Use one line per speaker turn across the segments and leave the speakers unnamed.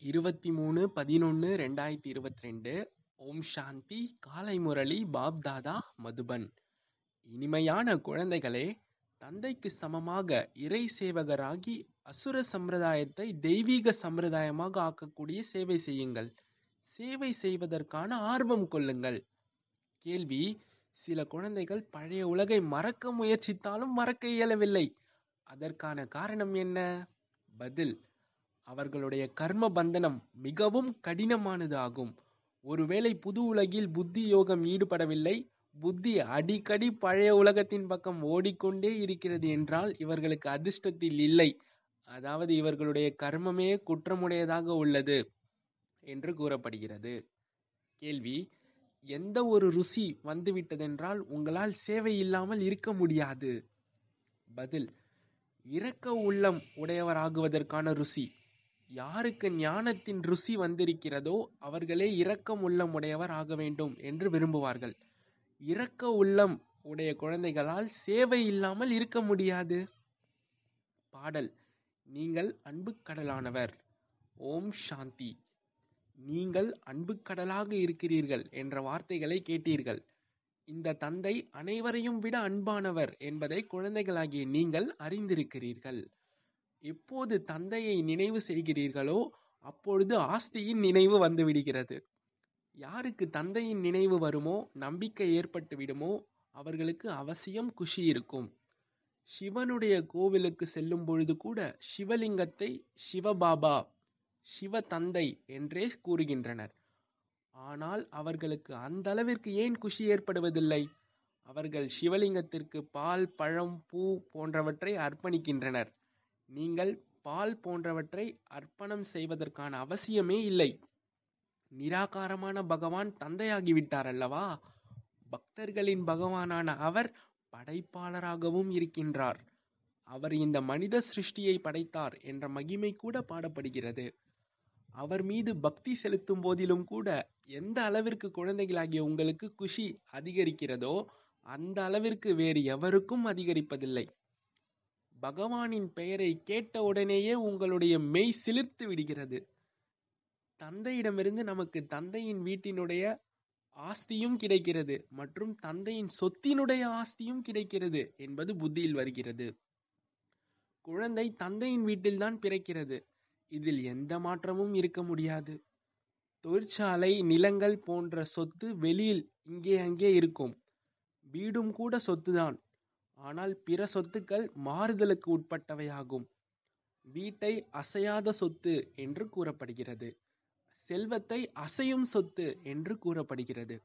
இருபத்தி மூணு பதினொன்று ரெண்டாயிரத்தி இருபத்தி ரெண்டு. ஓம் சாந்தி. காலை முரளி. பாப் தாதா மதுபன். இனிமையான குழந்தைகளே தந்தைக்கு சமமாக இறை சேவகராகி அசுர சம்பிரதாயத்தை தெய்வீக சம்பிரதாயமாக ஆக்கக்கூடிய சேவை செய்யுங்கள். சேவை செய்வதற்கான ஆர்வம் கொள்ளுங்கள். கேள்வி சில குழந்தைகள் பழைய உலகை மறக்க முயற்சித்தாலும் மறக்க இயலவில்லை. அதற்கான காரணம் என்ன? பதில் அவர்களுடைய கர்ம பந்தனம் மிகவும் கடினமானது ஆகும் ஒருவேளை புது உலகில் புத்தி யோகம் ஈடுபடவில்லை புத்தி அடிக்கடி பழைய உலகத்தின் பக்கம் ஓடிக்கொண்டே இருக்கிறது என்றால் இவர்களுக்கு அதிர்ஷ்டத்தில் இல்லை. அதாவது இவர்களுடைய கர்மமே குற்றமுடையதாக உள்ளது என்று கூறப்படுகிறது. கேள்வி எந்த ஒரு ருசி வந்துவிட்டதென்றால் உங்களால் சேவை இல்லாமல் இருக்க முடியாது. பதில் இரக்க உள்ளம் உடையவராகுவதற்கான ருசி. யாருக்கு ஞானத்தின் ருசி வந்திருக்கிறதோ அவர்களே இரக்கம் உள்ளம் உடையவர் ஆக வேண்டும் என்று விரும்புவார்கள். இரக்க உள்ளம் உடைய குழந்தைகளால் சேவை இல்லாமல் இருக்க முடியாது. பாடல் நீங்கள் அன்பு கடலானவர். ஓம் சாந்தி. நீங்கள் அன்பு கடலாக இருக்கிறீர்கள் என்ற வார்த்தைகளை கேட்டீர்கள். இந்த தந்தை அனைவரையும் விட அன்பானவர் என்பதை குழந்தைகளாகிய நீங்கள் அறிந்திருக்கிறீர்கள். எப்போது தந்தையை நினைவு செய்கிறீர்களோ அப்பொழுது ஆஸ்தியின் நினைவு வந்துவிடுகிறது யாருக்கு தந்தையின் நினைவு வருமோ நம்பிக்கை ஏற்பட்டு விடுமோ அவர்களுக்கு அவசியம் குஷி இருக்கும். சிவனுடைய கோவிலுக்கு செல்லும் பொழுது கூட சிவலிங்கத்தை சிவபாபா சிவ தந்தை என்றே கூறுகின்றனர். ஆனால் அவர்களுக்கு அந்த அளவிற்கு ஏன் குஷி ஏற்படுவதில்லை? அவர்கள் சிவலிங்கத்திற்கு பால் பழம் பூ போன்றவற்றை அர்ப்பணிக்கின்றனர். நீங்கள் பால் போன்றவற்றை அர்ப்பணம் செய்வதற்கான அவசியமே இல்லை. நிராகாரமான பகவான் தந்தையாகிவிட்டார் அல்லவா பக்தர்களின் பகவானான அவர் படைப்பாளராகவும் இருக்கின்றார். அவர் இந்த மனித சிருஷ்டியை படைத்தார் என்ற மகிமை கூட பாடப்படுகிறது. அவர் மீது பக்தி செலுத்தும் போதிலும் கூட எந்த அளவிற்கு குழந்தைகளாகிய உங்களுக்கு குஷி அதிகரிக்கிறதோ அந்த அளவிற்கு வேறு எவருக்கும் அதிகரிப்பதில்லை. பகவானின் பெயரை கேட்ட உடனேயே உங்களுடைய மெய் சிலிர்த்து விடுகிறது. தந்தையிடமிருந்து நமக்கு தந்தையின் வீட்டினுடைய ஆஸ்தியும் கிடைக்கிறது மற்றும் தந்தையின் சொத்தினுடைய ஆஸ்தியும் கிடைக்கிறது என்பது புத்தியில் வருகிறது. குழந்தை தந்தையின் வீட்டில்தான் பிறக்கிறது. இதில் எந்த மாற்றமும் இருக்க முடியாது. தொழிற்சாலை நிலங்கள் போன்ற சொத்து வெளியில் இங்கே அங்கே இருக்கும். வீடும் கூட சொத்துதான். ஆனால் பிற சொத்துக்கள் மாறுதலுக்கு உட்பட்டவையாகும். வீட்டை அசையாத சொத்து என்று கூறப்படுகிறது. செல்வத்தை அசையும் சொத்து என்று கூறப்படுகிறது.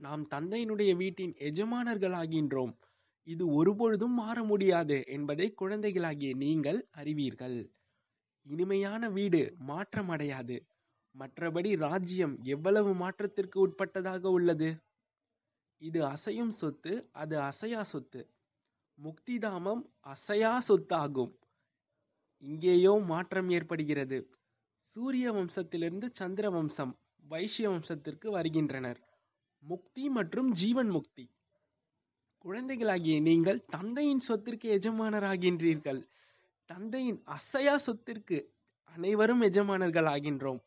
நாம் தந்தையினுடைய வீட்டின் எஜமானர்களாகின்றோம். இது ஒருபொழுதும் மாற முடியாது என்பதை குழந்தைகளாகிய நீங்கள் அறிவீர்கள். இனிமையான வீடு மாற்றமடையாது. மற்றபடி ராஜ்யம் எவ்வளவு மாற்றத்திற்கு உட்பட்டதாக உள்ளது? இது அசையும் சொத்து அது அசையா சொத்து. முக்திதாமம் அசையா சொத்தாகும். இங்கேயோ மாற்றம் ஏற்படுகிறது. சூரிய வம்சத்திலிருந்து சந்திர வம்சம் வைஷ்ய வம்சத்திற்கு வருகின்றனர். முக்தி மற்றும் ஜீவன் முக்தி. குழந்தைகளாகிய நீங்கள் தந்தையின் சொத்திற்கு எஜமானராகின்றீர்கள். தந்தையின் அசையா சொத்திற்கு அனைவரும் எஜமானர்கள் ஆகின்றோம்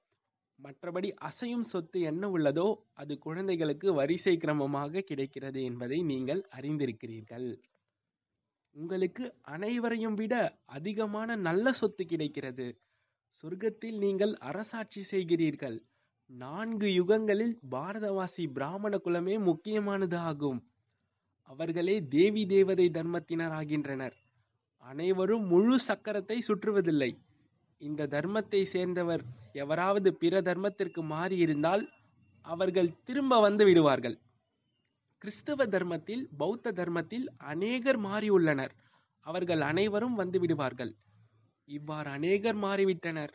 மற்றபடி அசையும் சொத்து என்ன உள்ளதோ அது குழந்தைகளுக்கு வரிசை கிரமமாக கிடைக்கிறது என்பதை நீங்கள் அறிந்திருக்கிறீர்கள். உங்களுக்கு அனைவரையும் விட அதிகமான நல்ல சொத்து கிடைக்கிறது. சொர்க்கத்தில் நீங்கள் அரசாட்சி செய்கிறீர்கள். நான்கு யுகங்களில் பாரதவாசி பிராமண குலமே முக்கியமானது ஆகும். அவர்களே தேவி தேவதை தர்மத்தினர் ஆகின்றனர். அனைவரும் முழு சக்கரத்தை சுற்றுவதில்லை. இந்த தர்மத்தை சேர்ந்தவர் எவராவது பிற தர்மத்திற்கு மாறி இருந்தால் அவர்கள் திரும்ப வந்து விடுவார்கள். கிறிஸ்தவ தர்மத்தில் பௌத்த தர்மத்தில் அநேகர் மாறியுள்ளனர் அவர்கள் அனைவரும் வந்து விடுவார்கள். இவ்வாறு அநேகர் மாறிவிட்டனர்.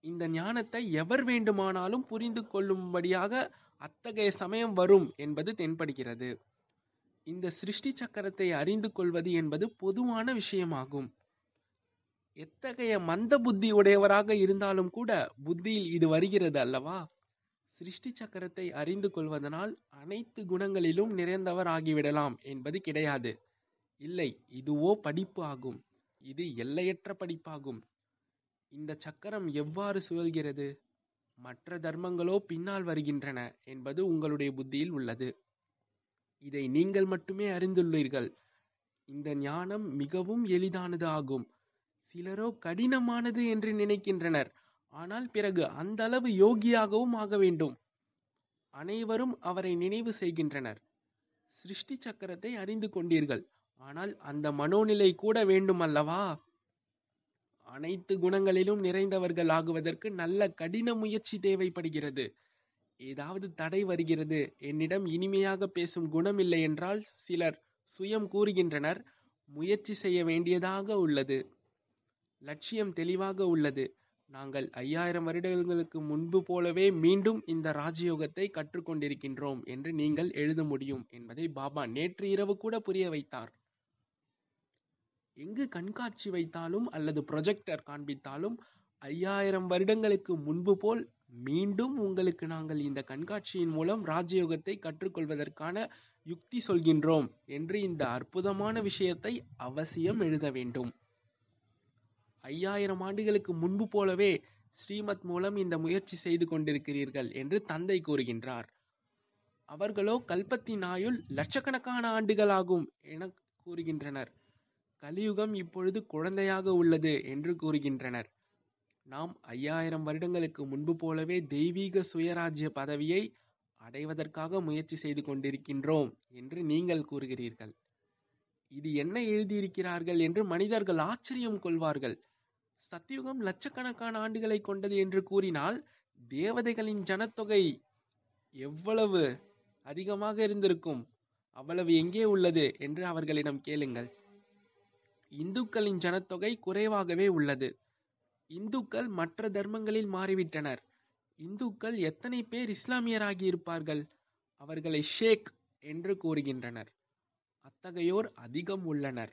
இந்த ஞானத்தை எவர் வேண்டுமானாலும் புரிந்து கொள்ளும்படியாக அத்தகைய சமயம் வரும் என்பது தென்படுகிறது. இந்த சிருஷ்டி சக்கரத்தை அறிந்து கொள்வது என்பது பொதுவான விஷயமாகும். எத்தகைய மந்த புத்தி உடையவராக இருந்தாலும் கூட புத்தியில் இது வருகிறது அல்லவா? சிருஷ்டி சக்கரத்தை அறிந்து கொள்வதனால் அனைத்து குணங்களிலும் நிறைந்தவர் ஆகிவிடலாம் என்பது கிடையாது. இல்லை இதுவோ படிப்பு ஆகும். இது எல்லையற்ற படிப்பாகும். இந்த சக்கரம் எவ்வாறு சுழல்கிறது? மற்ற தர்மங்களோ பின்னால் வருகின்றன என்பது உங்களுடைய புத்தியில் உள்ளது. இதை நீங்கள் மட்டுமே அறிந்துள்ளீர்கள். இந்த ஞானம் மிகவும் எளிதானது ஆகும். சிலரோ கடினமானது என்று நினைக்கின்றனர். ஆனால் பிறகு அந்த அளவு யோகியாகவும் ஆக வேண்டும். அனைவரும் அவரை நினைவு செய்கின்றனர். சிருஷ்டி சக்கரத்தை அறிந்து கொண்டீர்கள். ஆனால் அந்த மனோநிலை கூட வேண்டும் அல்லவா? அனைத்து குணங்களிலும் நிறைந்தவர்கள் ஆகுவதற்கு நல்ல கடின முயற்சி தேவைப்படுகிறது. ஏதாவது தடை வருகிறது. என்னிடம் இனிமையாக பேசும் குணம் இல்லை என்றால் சிலர் சுயம் கூறுகின்றனர். முயற்சி செய்ய வேண்டியதாக உள்ளது. லட்சியம் தெளிவாக உள்ளது. நாங்கள் ஐயாயிரம் வருடங்களுக்கு முன்பு போலவே மீண்டும் இந்த ராஜயோகத்தை கற்றுக்கொண்டிருக்கின்றோம் என்று நீங்கள் எழுத முடியும் என்பதை பாபா நேற்று இரவு கூட புரிய வைத்தார். எங்கு கண்காட்சி வைத்தாலும் அல்லது ப்ரொஜெக்டர் காண்பித்தாலும் ஐயாயிரம் வருடங்களுக்கு முன்பு போல் மீண்டும் உங்களுக்கு நாங்கள் இந்த கண்காட்சியின் மூலம் ராஜயோகத்தை கற்றுக்கொள்வதற்கான யுக்தி சொல்கின்றோம் என்று இந்த அற்புதமான விஷயத்தை அவசியம் எழுத வேண்டும். ஐயாயிரம் ஆண்டுகளுக்கு முன்பு போலவே ஸ்ரீமத் மூலம் இந்த முயற்சி செய்து கொண்டிருக்கிறீர்கள் என்று தந்தை கூறுகின்றார். அவர்களோ கல்பத்தின் ஆயுள் லட்சக்கணக்கான ஆண்டுகளாகும் என கூறுகின்றனர். கலியுகம் இப்பொழுது குழந்தையாக உள்ளது என்று கூறுகின்றனர். நாம் ஐயாயிரம் வருடங்களுக்கு முன்பு போலவே தெய்வீக சுயராஜ்ய பதவியை அடைவதற்காக முயற்சி செய்து கொண்டிருக்கின்றோம் என்று நீங்கள் கூறுகிறீர்கள். இது என்ன எழுதியிருக்கிறார்கள் என்று மனிதர்கள் ஆச்சரியம் கொள்வார்கள். சத்தியுகம் லட்சக்கணக்கான ஆண்டுகளை கொண்டது என்று கூறினால் தேவதைகளின் ஜனத்தொகை எவ்வளவு அதிகமாக இருந்திருக்கும்? அவ்வளவு எங்கே உள்ளது என்று அவர்களிடம் கேளுங்கள். இந்துக்களின் ஜனத்தொகை குறைவாகவே உள்ளது. இந்துக்கள் மற்ற தர்மங்களில் மாறிவிட்டனர். இந்துக்கள் எத்தனை பேர் இஸ்லாமியராகி இருப்பார்கள்? அவர்களை ஷேக் என்று கூறுகின்றனர். அத்தகையோர் அதிகம் உள்ளனர்.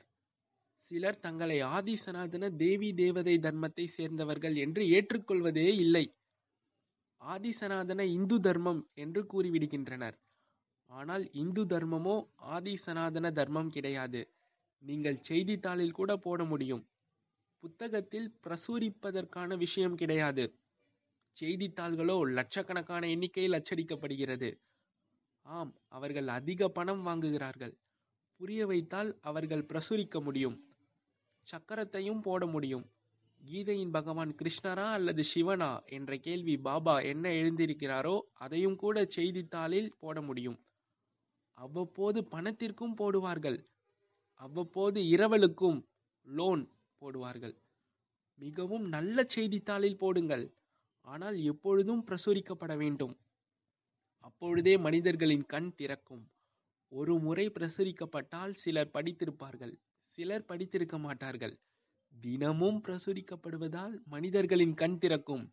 சிலர் தங்களை ஆதி சனாதன தேவி தேவதை தர்மத்தை சேர்ந்தவர்கள் என்று ஏற்றுக்கொள்வதே இல்லை. ஆதி சனாதன இந்து தர்மம் என்று கூறிவிடுகின்றனர். ஆனால் இந்து தர்மமோ ஆதி சனாதன தர்மம் கிடையாது. நீங்கள் செய்தித்தாளில் கூட போட முடியும். புத்தகத்தில் பிரசுரிப்பதற்கான விஷயம் கிடையாது. செய்தித்தாள்களோ லட்சக்கணக்கான எண்ணிக்கையில் அச்சடிக்கப்படுகிறது. ஆம் அவர்கள் அதிக பணம் வாங்குகிறார்கள். புரிய வைத்தால் அவர்கள் பிரசுரிக்க முடியும். சக்கரத்தையும் போட முடியும். கீதையின் பகவான் கிருஷ்ணரா அல்லது சிவனா? என்ற கேள்வி பாபா என்ன எழுந்திருக்கிறாரோ அதையும் கூட செய்தித்தாளில் போட முடியும். அவ்வப்போது பணத்திற்கும் போடுவார்கள். அவ்வப்போது இரவலுக்கும் லோன் போடுவார்கள். மிகவும் நல்ல செய்தித்தாளில் போடுங்கள். ஆனால் எப்பொழுதும் பிரசுரிக்கப்பட வேண்டும். அப்பொழுதே மனிதர்களின் கண் திறக்கும். ஒரு முறை பிரசுரிக்கப்பட்டால் சிலர் படித்திருப்பார்கள். சிலர் படித்திருக்க மாட்டார்கள். தினமும் பிரசுரிக்கப்படுவதால் மனிதர்களின் கண் திறக்கும்.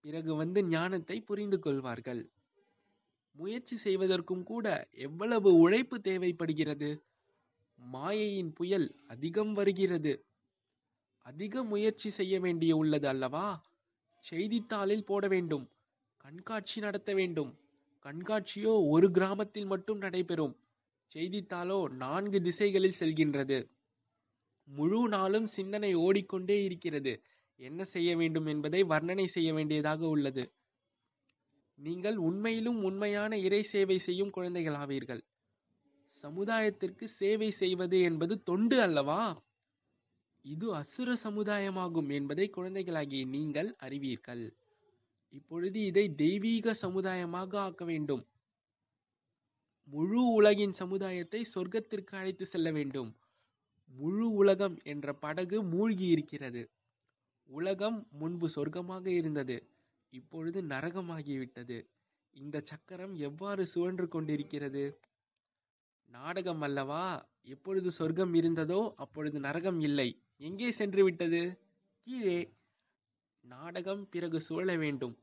பிறகு வந்து ஞானத்தை புரிந்து கொள்வார்கள். முயற்சி செய்வதற்கும் கூட எவ்வளவு உழைப்பு தேவைப்படுகிறது? மாயையின் புயல் அதிகம் வருகிறது. அதிக முயற்சி செய்ய வேண்டிய உள்ளது அல்லவா? செய்தித்தாளில் போட வேண்டும். கண்காட்சி நடத்த வேண்டும். கண்காட்சியோ ஒரு கிராமத்தில் மட்டும் நடைபெறும். செய்தித்தாளோ நான்கு திசைகளில் செல்கின்றது. முழு நாளும் சிந்தனை ஓடிக்கொண்டே இருக்கிறது. என்ன செய்ய வேண்டும் என்பதை வர்ணனை செய்ய வேண்டியதாக உள்ளது. நீங்கள் உண்மையிலும் உண்மையான இறை சேவை செய்யும் குழந்தைகளாவீர்கள் சமுதாயத்திற்கு சேவை செய்வது என்பது தொண்டு அல்லவா? இது அசுர சமுதாயமாகும் என்பதை குழந்தைகளாகிய நீங்கள் அறிவீர்கள். இப்பொழுது இதை தெய்வீக சமுதாயமாக ஆக்க வேண்டும். முழு உலகின் சமுதாயத்தை சொர்க்கத்திற்கு அழைத்து செல்ல வேண்டும். முழு உலகம் என்ற படகு மூழ்கி இருக்கிறது. உலகம் முன்பு சொர்க்கமாக இருந்தது இப்பொழுது நரகமாகிவிட்டது. இந்த சக்கரம் எவ்வாறு சுழன்று கொண்டிருக்கிறது? நாடகம் அல்லவா? எப்பொழுது சொர்க்கம் இருந்ததோ அப்பொழுது நரகம் இல்லை. எங்கே சென்று விட்டது கீழே. நாடகம் பிறகு சுழல வேண்டும்.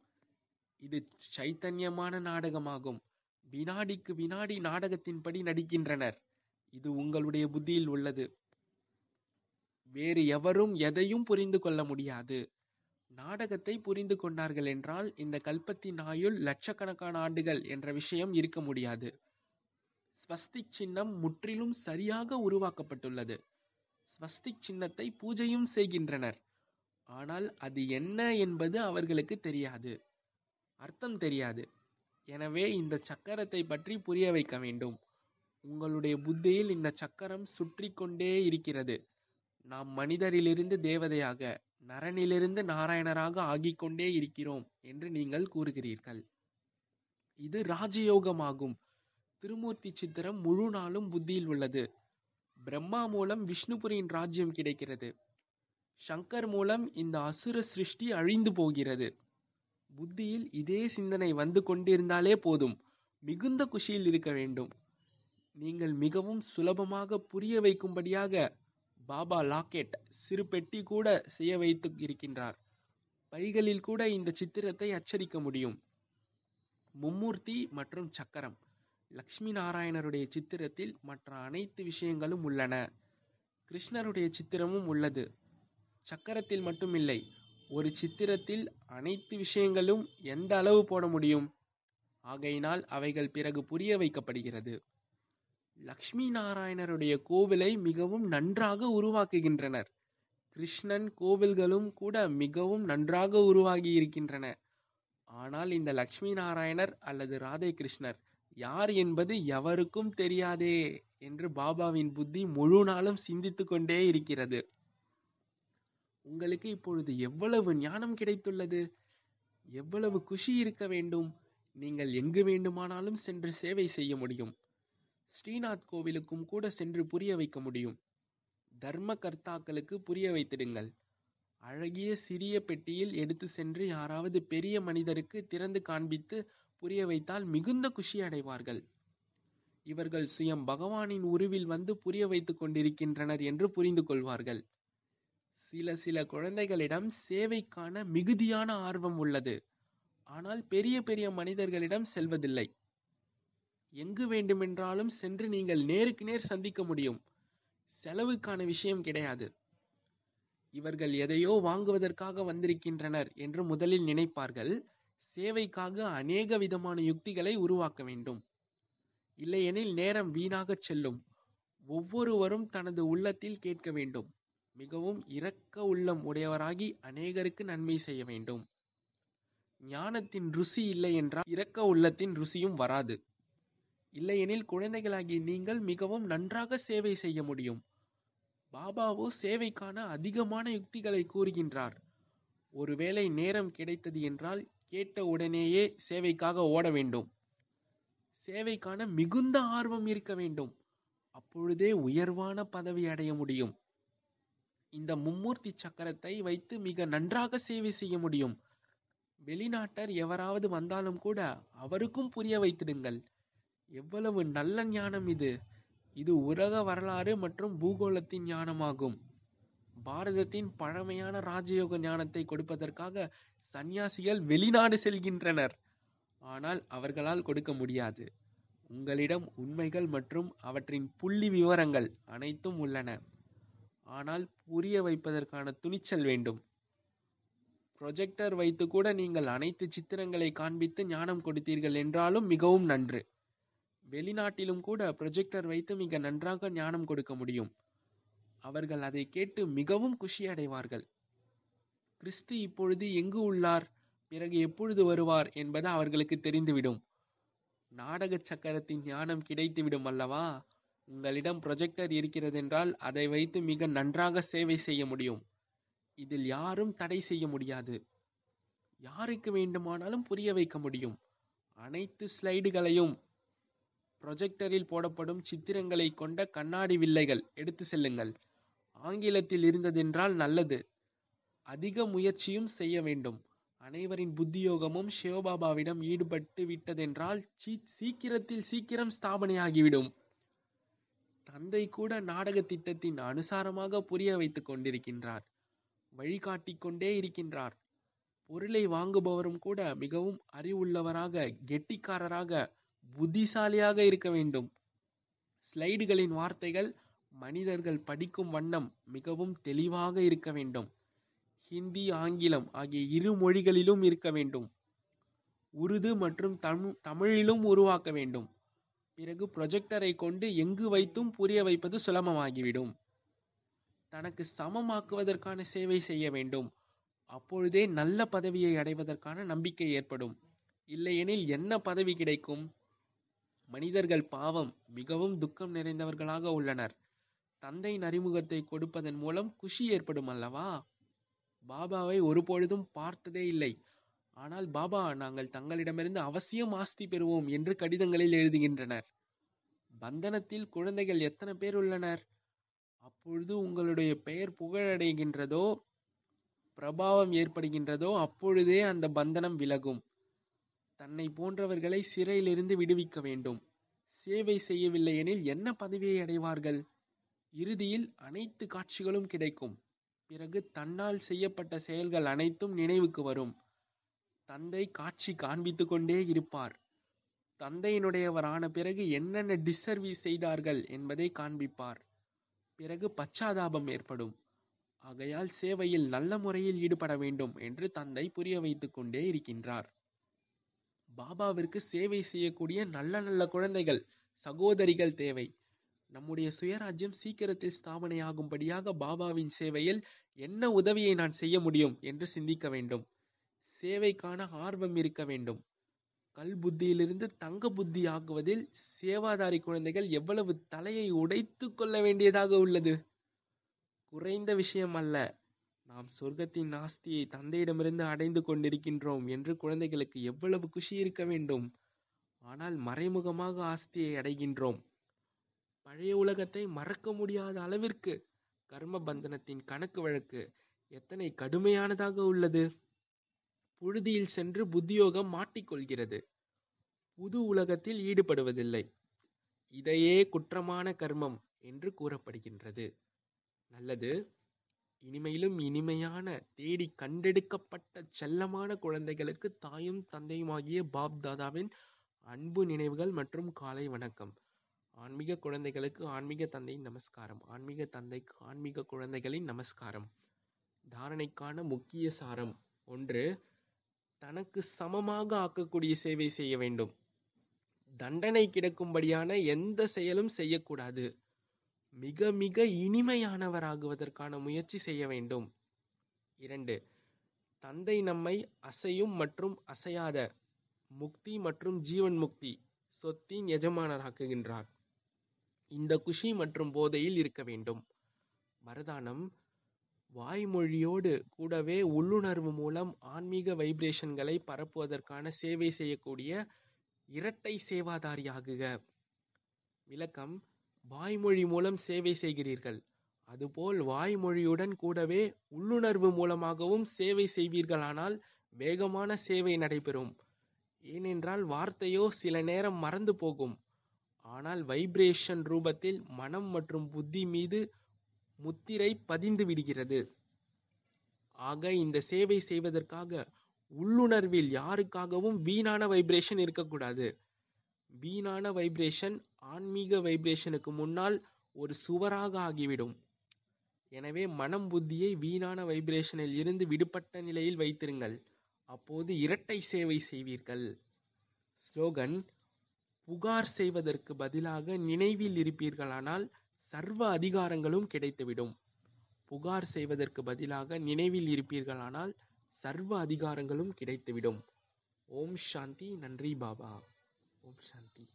இது சைத்தன்யமான நாடகமாகும். வினாடிக்கு வினாடி நாடகத்தின்படி நடிக்கின்றனர். இது உங்களுடைய புத்தியில் உள்ளது. வேறு எவரும் எதையும் புரிந்து கொள்ள முடியாது. நாடகத்தை புரிந்து கொண்டார்கள் என்றால் இந்த கல்பத்தின் ஆயுள் லட்சக்கணக்கான ஆண்டுகள் என்ற விஷயம் இருக்க முடியாது. ஸ்வஸ்திக் சின்னம் முற்றிலும் சரியாக உருவாக்கப்பட்டுள்ளது. ஸ்வஸ்திக் சின்னத்தை பூஜையும் செய்கின்றனர். ஆனால் அது என்ன என்பது அவர்களுக்கு தெரியாது. அர்த்தம் தெரியாது. எனவே இந்த சக்கரத்தை பற்றி புரிய வைக்க வேண்டும். உங்களுடைய புத்தியில் இந்த சக்கரம் சுற்றி கொண்டே இருக்கிறது. நாம் மனிதரிலிருந்து தேவதையாக நரனிலிருந்து நாராயணராக ஆகிக்கொண்டே இருக்கிறோம் என்று நீங்கள் கூறுகிறீர்கள். இது ராஜயோகமாகும். திருமூர்த்தி சித்திரம் முழு நாளும் புத்தியில் உள்ளது. பிரம்மா மூலம் விஷ்ணுபுரியின் ராஜ்யம் கிடைக்கிறது. சங்கர் மூலம் இந்த அசுர சிருஷ்டி அழிந்து போகிறது. புத்தியில் இதே சிந்தனை வந்து கொண்டிருந்தாலே போதும். மிகுந்த குஷியில் இருக்க வேண்டும். நீங்கள் மிகவும் சுலபமாக புரிய வைக்கும்படியாக பாபா லாக்கெட் சிறு பெட்டி கூட செய்ய வைத்து இருக்கின்றார். பைகளில் கூட இந்த சித்திரத்தை அச்சடிக்க முடியும். மும்மூர்த்தி மற்றும் சக்கரம். லக்ஷ்மி நாராயணருடைய சித்திரத்தில் மற்ற அனைத்து விஷயங்களும் உள்ளன. கிருஷ்ணருடைய சித்திரமும் உள்ளது. சக்கரத்தில் மட்டுமில்லை ஒரு சித்திரத்தில் அனைத்து விஷயங்களும் எந்த அளவு போட முடியும்? ஆகையினால் அவைகள் பிறகு புரிய வைக்கப்படுகிறது. லக்ஷ்மி நாராயணருடைய கோவிலை மிகவும் நன்றாக உருவாக்குகின்றனர். கிருஷ்ணன் கோவில்களும் கூட மிகவும் நன்றாக உருவாகி இருக்கின்றன ஆனால் இந்த லக்ஷ்மி நாராயணர் அல்லது ராதே கிருஷ்ணர் யார் என்பது எவருக்கும் தெரியாதே என்று பாபாவின் புத்தி முழு நாளும் சிந்தித்துக் கொண்டே இருக்கிறது. உங்களுக்கு இப்பொழுது எவ்வளவு ஞானம் கிடைத்துள்ளது? எவ்வளவு குஷி இருக்க வேண்டும்? நீங்கள் எங்கு வேண்டுமானாலும் சென்று சேவை செய்ய முடியும். ஸ்ரீநாத் கோவிலுக்கும் கூட சென்று புரிய வைக்க முடியும். தர்ம கர்த்தாக்களுக்கு புரிய வைத்திடுங்கள். அழகிய சிறிய பெட்டியில் எடுத்து சென்று யாராவது பெரிய மனிதருக்கு திறந்து காண்பித்து புரிய வைத்தால் மிகுந்த குஷி அடைவார்கள். இவர்கள் சுயம் பகவானின் உருவில் வந்து புரிய வைத்துக் கொண்டிருக்கின்றனர் என்று புரிந்து கொள்வார்கள். சில சில குழந்தைகளிடம் சேவைக்கான மிகுதியான ஆர்வம் உள்ளது. ஆனால் பெரிய பெரிய மனிதர்களிடம் செல்வதில்லை. எங்கு வேண்டுமென்றாலும் சென்று நீங்கள் நேருக்கு நேர் சந்திக்க முடியும். செலவுக்கான விஷயம் கிடையாது. இவர்கள் எதையோ வாங்குவதற்காக வந்திருக்கின்றனர் என்று முதலில் நினைப்பார்கள். சேவைக்காக அநேக விதமான யுக்திகளை உருவாக்க வேண்டும். இல்லையெனில் நேரம் வீணாக செல்லும். ஒவ்வொருவரும் தனது உள்ளத்தில் கேட்க வேண்டும். மிகவும் இரக்க உள்ளம் உடையவராகி அநேகருக்கு நன்மை செய்ய வேண்டும். ஞானத்தின் ருசி இல்லை என்றால் இரக்க உள்ளத்தின் ருசியும் வராது. இல்லையெனில் குழந்தைகளாகி நீங்கள் மிகவும் நன்றாக சேவை செய்ய முடியும். பாபாவோ சேவைக்கான அதிகமான யுக்திகளை கூறுகின்றார். ஒருவேளை நேரம் கிடைத்தது என்றால் கேட்ட உடனேயே சேவைக்காக ஓட வேண்டும். சேவைக்கான மிகுந்த ஆர்வம் இருக்க வேண்டும். அப்பொழுதே உயர்வான பதவி அடைய முடியும். இந்த மும்மூர்த்தி சக்கரத்தை வைத்து மிக நன்றாக சேவை செய்ய முடியும். வெளிநாட்டர் எவராவது வந்தாலும் கூட அவருக்கும் புரிய வைத்திடுங்கள். எவ்வளவு நல்ல ஞானம் இது. இது உலக வரலாறு மற்றும் பூகோளத்தின் ஞானமாகும். பாரதத்தின் பழமையான ராஜயோக ஞானத்தை கொடுப்பதற்காக சந்நியாசிகள் வெளிநாடு செல்கின்றனர். ஆனால் அவர்களால் கொடுக்க முடியாது. உங்களிடம் உண்மைகள் மற்றும் அவற்றின் புள்ளி விவரங்கள் அனைத்தும் உள்ளன. ஆனால் புரிய வைப்பதற்கான துணிச்சல் வேண்டும். ப்ரொஜெக்டர் வைத்து கூட நீங்கள் அனைத்து சித்திரங்களை காண்பித்து ஞானம் கொடுத்தீர்கள் என்றாலும் மிகவும் நன்று. வெளிநாட்டிலும் கூட ப்ரொஜெக்டர் வைத்து மிக நன்றாக ஞானம் கொடுக்க முடியும். அவர்கள் அதை கேட்டு மிகவும் குஷி அடைவார்கள் கிறிஸ்து இப்பொழுது எங்கு உள்ளார்? பிறகு எப்பொழுது வருவார் என்பது அவர்களுக்கு தெரிந்துவிடும். நாடக சக்கரத்தின் ஞானம் கிடைத்துவிடும் அல்லவா? உங்களிடம் ப்ரொஜெக்டர் இருக்கிறதென்றால் அதை வைத்து மிக நன்றாக சேவை செய்ய முடியும். இதில் யாரும் தடை செய்ய முடியாது. யாருக்கு வேண்டுமானாலும் புரிய வைக்க முடியும். அனைத்து ஸ்லைடுகளையும் ப்ரொஜெக்டரில் போடப்படும் சித்திரங்களை கொண்ட கண்ணாடி வில்லைகள் எடுத்து செல்லுங்கள். ஆங்கிலத்தில் இருந்ததென்றால் நல்லது. அதிக முயற்சியும் செய்ய வேண்டும். அனைவரின் புத்தியோகமும் சிவபாபாவிடம் ஈடுபட்டு விட்டதென்றால் சீக்கிரத்தில் சீக்கிரம் ஸ்தாபனையாகிவிடும். தந்தை கூட நாடக திட்டத்தின் அனுசாரமாக புரிய வைத்துக் கொண்டிருக்கின்றார். வழிகாட்டிக் கொண்டே இருக்கின்றார். பொருளை வாங்குபவரும் கூட மிகவும் அறிவுள்ளவராக கெட்டிக்காரராக புத்திசாலியாக இருக்க வேண்டும். ஸ்லைடுகளின் வார்த்தைகள் மனிதர்கள் படிக்கும் வண்ணம் மிகவும் தெளிவாக இருக்க வேண்டும். ஹிந்தி ஆங்கிலம் ஆகிய இரு மொழிகளிலும் இருக்க வேண்டும். உருது மற்றும் தமிழிலும் உருவாக்க வேண்டும். பிறகு ப்ரொஜெக்டரை கொண்டு எங்கு வைத்தும் புரிய வைப்பது சுலபமாகிவிடும். தனக்கு சமமாக்குவதற்கான சேவை செய்ய வேண்டும். அப்பொழுதே நல்ல பதவியை அடைவதற்கான நம்பிக்கை ஏற்படும். இல்லையெனில் என்ன பதவி கிடைக்கும்? மனிதர்கள் பாவம் மிகவும் துக்கம் நிறைந்தவர்களாக உள்ளனர். தந்தையின் அறிமுகத்தை கொடுப்பதன் மூலம் குஷி ஏற்படும் அல்லவா? பாபாவை ஒருபொழுதும் பார்த்ததே இல்லை. ஆனால் பாபா நாங்கள் தங்களிடமிருந்து அவசியம் ஆஸ்தி பெறுவோம் என்று கடிதங்களில் எழுதுகின்றனர். பந்தனத்தில் குழந்தைகள் எத்தனை பேர் உள்ளனர்? அப்பொழுது உங்களுடைய பெயர் புகழடைகின்றதோ பிரபாவம் ஏற்படுகின்றதோ அப்பொழுதே அந்த பந்தனம் விலகும். தன்னை போன்றவர்களை சிறையிலிருந்து விடுவிக்க வேண்டும். சேவை செய்யவில்லை எனில் என்ன பதவியை அடைவார்கள்? இறுதியில் அனைத்து காட்சிகளும் கிடைக்கும். பிறகு தன்னால் செய்யப்பட்ட செயல்கள் அனைத்தும் நினைவுக்கு வரும். தந்தை காட்சி காண்பித்து கொண்டே இருப்பார். தந்தையினுடையவரான பிறகு என்னென்ன டிஸ்சர்வீஸ் செய்தார்கள் என்பதை காண்பிப்பார். பிறகு பச்சாதாபம் ஏற்படும். ஆகையால் சேவையில் நல்ல முறையில் ஈடுபட வேண்டும் என்று தந்தை புரிய வைத்துக் கொண்டே இருக்கின்றார். பாபாவிற்கு சேவை செய்யக்கூடிய நல்ல நல்ல குழந்தைகள் சகோதரிகள் தேவை. நம்முடைய சுயராஜ்யம் சீக்கிரத்தில் ஸ்தாபனையாகும்படியாக பாபாவின் சேவையில் என்ன உதவியை நான் செய்ய முடியும் என்று சிந்திக்க வேண்டும். சேவைக்கான ஆர்வம் இருக்க வேண்டும். கல் புத்தியிலிருந்து தங்க புத்தி ஆகுவதில் சேவாதாரி குழந்தைகள் எவ்வளவு தலையை உடைத்து கொள்ள வேண்டியதாக உள்ளது? குறைந்த விஷயம் அல்ல. நாம் சொர்க்கத்தின் ஆஸ்தியை தந்தையிடமிருந்து அடைந்து கொண்டிருக்கின்றோம் என்று குழந்தைகளுக்கு எவ்வளவு குஷி இருக்க வேண்டும்? ஆனால் மறைமுகமாக ஆஸ்தியை அடைகின்றோம். பழைய உலகத்தை மறக்க முடியாத அளவிற்கு கர்ம பந்தனத்தின் கணக்கு வழக்கு எத்தனை கடுமையானதாக உள்ளது? புழுதியில் சென்று புத்தியோகம் மாட்டிக்கொள்கிறது. புது உலகத்தில் ஈடுபடுவதில்லை. இதையே குற்றமான கர்மம் என்று கூறப்படுகின்றது. நல்லது. இனிமையிலும் இனிமையான தேடி கண்டெடுக்கப்பட்ட செல்லமான குழந்தைகளுக்கு தாயும் தந்தையுமாகிய பாப் தாதாவின் அன்பு நினைவுகள் மற்றும் காலை வணக்கம். ஆன்மீக குழந்தைகளுக்கு ஆன்மீக தந்தையின் நமஸ்காரம். ஆன்மீக தந்தைக்கு ஆன்மீக குழந்தைகளின் நமஸ்காரம். தாரணைக்கான முக்கிய சாரம் ஒன்று தனக்கு சமமாக ஆக்கக்கூடிய சேவை செய்ய வேண்டும். தண்டனை கிடக்கும்படியான எந்த செயலும் செய்யக்கூடாது. மிக மிக இனிமையானவராகுவதற்கான முயற்சி செய்ய வேண்டும். இரண்டு தந்தை நம்மை அசையும் மற்றும் அசையாத முக்தி மற்றும் ஜீவன் முக்தி சொத்தின் எஜமானராக்குகின்றார். இந்த குஷி மற்றும் போதையில் இருக்க வேண்டும். வரதானம் வாய்மொழியோடு கூடவே உள்ளுணர்வு மூலம் ஆன்மீக வைப்ரேஷன்களை பரப்புவதற்கான சேவை செய்யக்கூடிய இரட்டை சேவாதாரியாகுக. விளக்கம் வாய்மொழி மூலம் சேவை செய்கிறீர்கள். அதுபோல் வாய்மொழியுடன் கூடவே உள்ளுணர்வு மூலமாகவும் சேவை செய்வீர்களானால் வேகமான சேவை நடைபெறும். ஏனென்றால் வார்த்தையோ சில நேரம் மறந்து போகும். ஆனால் வைப்ரேஷன் ரூபத்தில் மனம் மற்றும் புத்தி மீது முத்திரை பதிந்து விடுகிறது. ஆக இந்த சேவை செய்வதற்காக உள்ளுணர்வில் யாருக்காகவும் வீணான வைப்ரேஷன் இருக்கக்கூடாது. வீணான வைப்ரேஷன் ஆன்மீக வைப்ரேஷனுக்கு முன்னால் ஒரு சுவராக ஆகிவிடும். எனவே மனம் புத்தியை வீணான வைப்ரேஷனில் இருந்து விடுபட்ட நிலையில் வைத்திருங்கள். அப்போது இரட்டை சேவை செய்வீர்கள். ஸ்லோகன் புகார் செய்வதற்கு பதிலாக நினைவில் இருப்பீர்களானால் சர்வ அதிகாரங்களும் கிடைத்துவிடும். புகார் செய்வதற்கு பதிலாக நினைவில் இருப்பீர்களானால் சர்வ அதிகாரங்களும் கிடைத்துவிடும். ஓம் சாந்தி நன்றி பாபா. ஓம் சாந்தி.